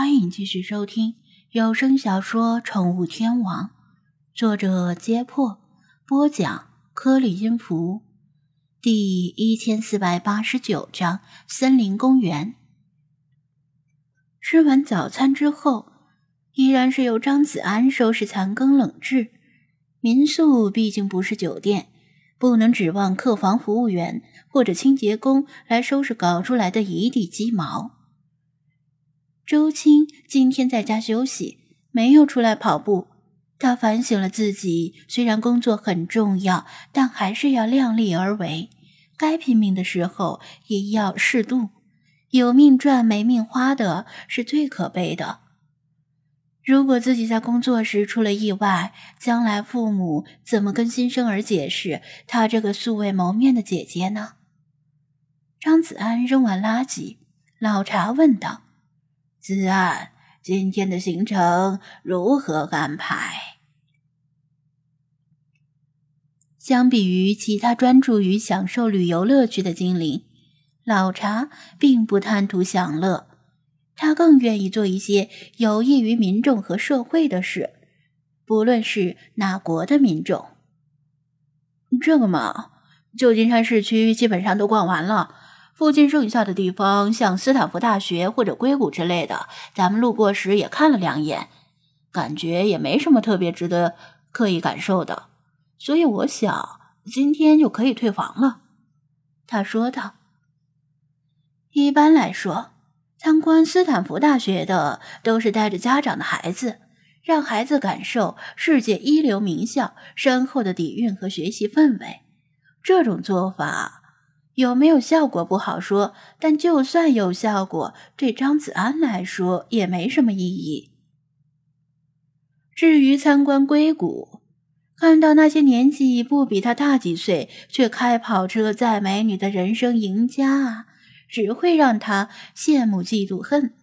欢迎继续收听有声小说《宠物天王》，作者：揭破，播讲：颗粒音符，第一千四百八十九章：森林公园。吃完早餐之后，依然是由张子安收拾残羹冷炙。民宿毕竟不是酒店，不能指望客房服务员或者清洁工来收拾搞出来的一地鸡毛。周青今天在家休息，没有出来跑步。他反省了自己，虽然工作很重要，但还是要量力而为。该拼命的时候也要适度。有命赚没命花的是最可悲的。如果自己在工作时出了意外，将来父母怎么跟新生儿解释他这个素未谋面的姐姐呢？张子安扔完垃圾，老茶问道。子安，今天的行程如何安排？相比于其他专注于享受旅游乐趣的精灵，老茶并不贪图享乐，他更愿意做一些有益于民众和社会的事，不论是哪国的民众。这个嘛，旧金山市区基本上都逛完了。附近剩下的地方，像斯坦福大学或者硅谷之类的，咱们路过时也看了两眼，感觉也没什么特别值得刻意感受的，所以我想今天就可以退房了。”他说道。“一般来说，参观斯坦福大学的都是带着家长的孩子，让孩子感受世界一流名校深厚的底蕴和学习氛围。这种做法。”有没有效果不好说，但就算有效果，对张子安来说也没什么意义。至于参观硅谷，看到那些年纪不比他大几岁却开跑车载美女的人生赢家，只会让他羡慕嫉妒恨，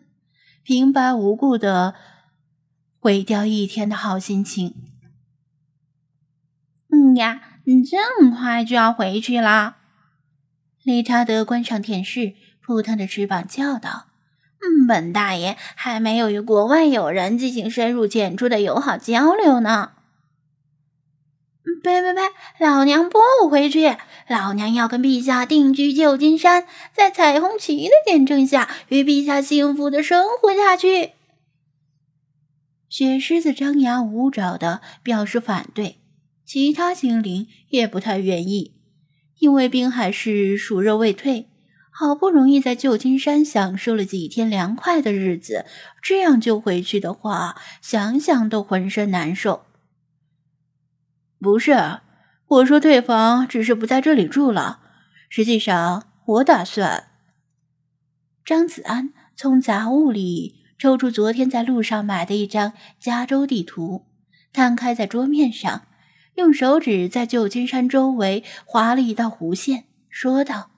平白无故的毁掉一天的好心情。嗯呀，你这么快就要回去啦？理查德关上电视，扑腾着翅膀叫道：“嗯，本大爷还没有与国外友人进行深入浅出的友好交流呢。”“呸呸呸！老娘不回去！老娘要跟陛下定居旧金山，在彩虹旗的见证下，与陛下幸福的生活下去。”雪狮子张牙舞爪的表示反对，其他精灵也不太愿意。因为滨海市暑热未退，好不容易在旧金山享受了几天凉快的日子，这样就回去的话，想想都浑身难受。不是，我说退房只是不在这里住了。实际上，我打算……张子安从杂物里抽出昨天在路上买的一张加州地图，摊开在桌面上。用手指在旧金山周围划了一道弧线，说道：“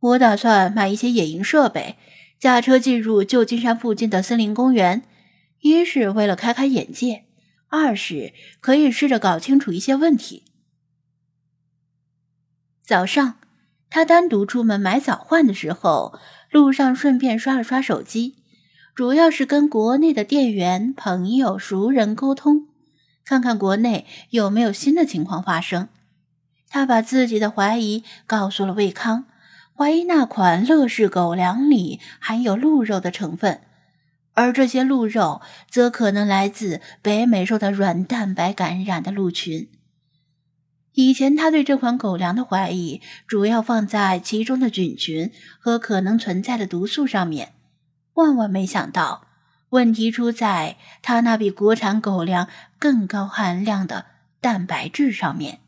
我打算买一些野营设备，驾车进入旧金山附近的森林公园。一是为了开开眼界，二是可以试着搞清楚一些问题。”早上，他单独出门买早饭的时候，路上顺便刷了刷手机，主要是跟国内的店员、朋友、熟人沟通。看看国内有没有新的情况发生。他把自己的怀疑告诉了魏康，怀疑那款乐事狗粮里含有鹿肉的成分，而这些鹿肉则可能来自北美受到软蛋白感染的鹿群。以前他对这款狗粮的怀疑主要放在其中的菌群和可能存在的毒素上面，万万没想到。问题出在他那比国产狗粮更高含量的蛋白质上面。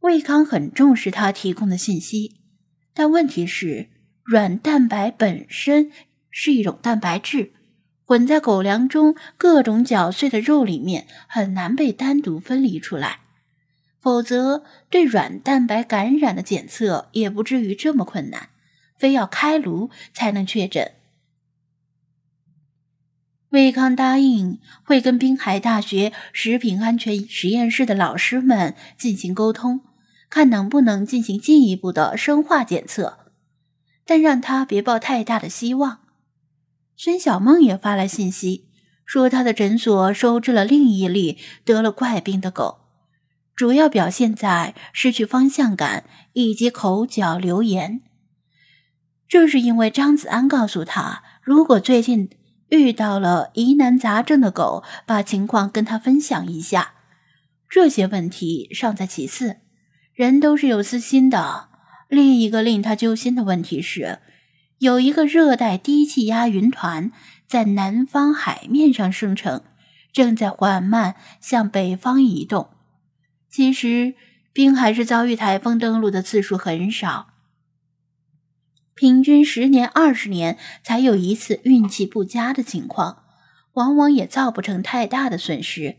魏康很重视他提供的信息，但问题是，软蛋白本身是一种蛋白质，混在狗粮中各种搅碎的肉里面，很难被单独分离出来。否则，对软蛋白感染的检测也不至于这么困难，非要开颅才能确诊。魏康答应会跟滨海大学食品安全实验室的老师们进行沟通，看能不能进行进一步的生化检测，但让他别抱太大的希望。孙小梦也发来信息，说他的诊所收治了另一例得了怪病的狗，主要表现在失去方向感以及口角流言。这是因为张子安告诉他，如果最近遇到了疑难杂症的狗，把情况跟他分享一下。这些问题尚在其次，人都是有私心的。另一个令他揪心的问题是。有一个热带低气压云团在南方海面上生成，正在缓慢向北方移动。其实，滨海市遭遇台风登陆的次数很少，平均十年、二十年才有一次运气不佳的情况，往往也造不成太大的损失。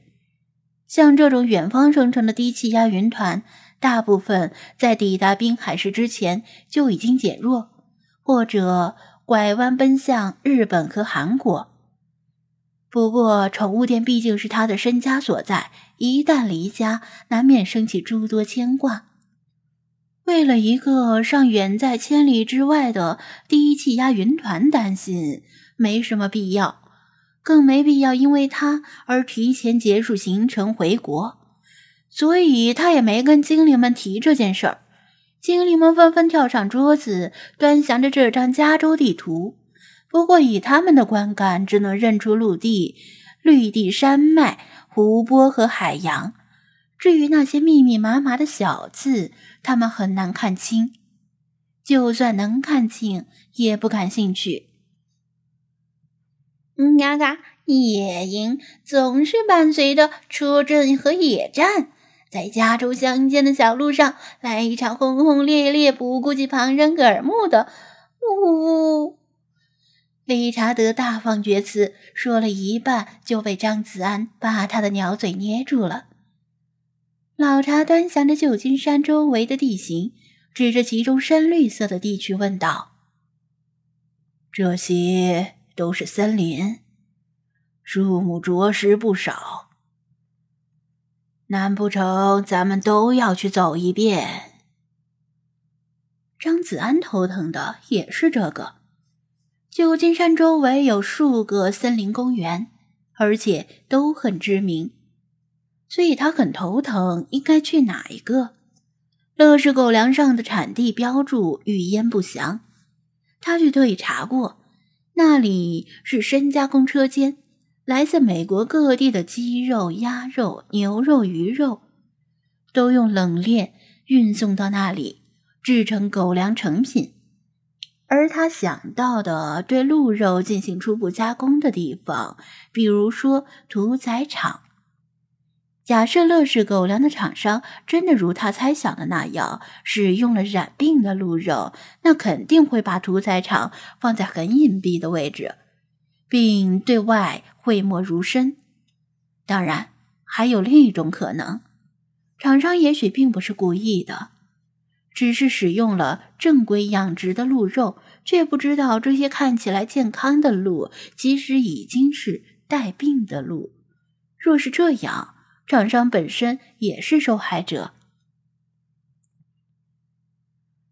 像这种远方生成的低气压云团，大部分在抵达滨海市之前就已经减弱。或者拐弯奔向日本和韩国。不过，宠物店毕竟是他的身家所在，一旦离家，难免升起诸多牵挂。为了一个尚远在千里之外的低气压云团担心，没什么必要，更没必要因为他而提前结束行程回国。所以，他也没跟精灵们提这件事儿。精灵们纷纷跳上桌子，端详着这张加州地图。不过，以他们的观感，只能认出陆地、绿地、山脉、湖泊和海洋。至于那些密密麻麻的小字，他们很难看清。就算能看清，也不感兴趣。嘎嘎，野营总是伴随着车震和野战。在加州乡间的小路上，来一场轰轰烈烈、不顾及旁人耳目的呜呜！理查德大放厥词，说了一半就被张子安把他的鸟嘴捏住了。老查端详着旧金山周围的地形，指着其中深绿色的地区问道：“这些都是森林，树木着实不少。”难不成咱们都要去走一遍？张子安头疼的也是这个。旧金山周围有数个森林公园，而且都很知名，所以他很头疼，应该去哪一个？乐事狗粮上的产地标注语焉不详，他去特意查过，那里是深加工车间。来自美国各地的鸡肉、鸭肉、牛肉、鱼肉，都用冷链运送到那里，制成狗粮成品。而他想到的对鹿肉进行初步加工的地方，比如说屠宰场。假设乐事狗粮的厂商真的如他猜想的那样，使用了染病的鹿肉，那肯定会把屠宰场放在很隐蔽的位置。并对外讳莫如深。当然，还有另一种可能，厂商也许并不是故意的，只是使用了正规养殖的鹿肉，却不知道这些看起来健康的鹿其实已经是带病的鹿。若是这样，厂商本身也是受害者。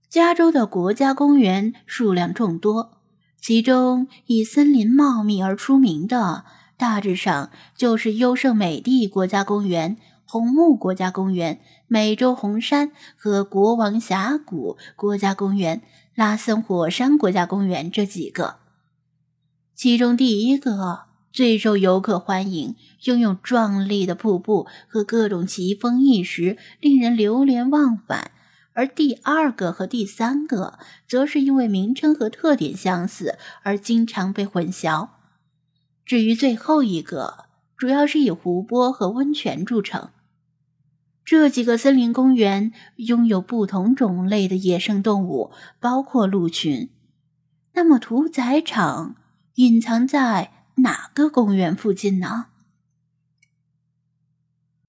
加州的国家公园数量众多。其中以森林茂密而出名的，大致上就是优胜美地国家公园、红木国家公园、美洲红杉和国王峡谷国家公园、拉森火山国家公园这几个。其中第一个最受游客欢迎，拥有壮丽的瀑布和各种奇峰异石，令人流连忘返。而第二个和第三个，则是因为名称和特点相似而经常被混淆。至于最后一个，主要是以湖泊和温泉著称。这几个森林公园拥有不同种类的野生动物，包括鹿群。那么，屠宰场隐藏在哪个公园附近呢？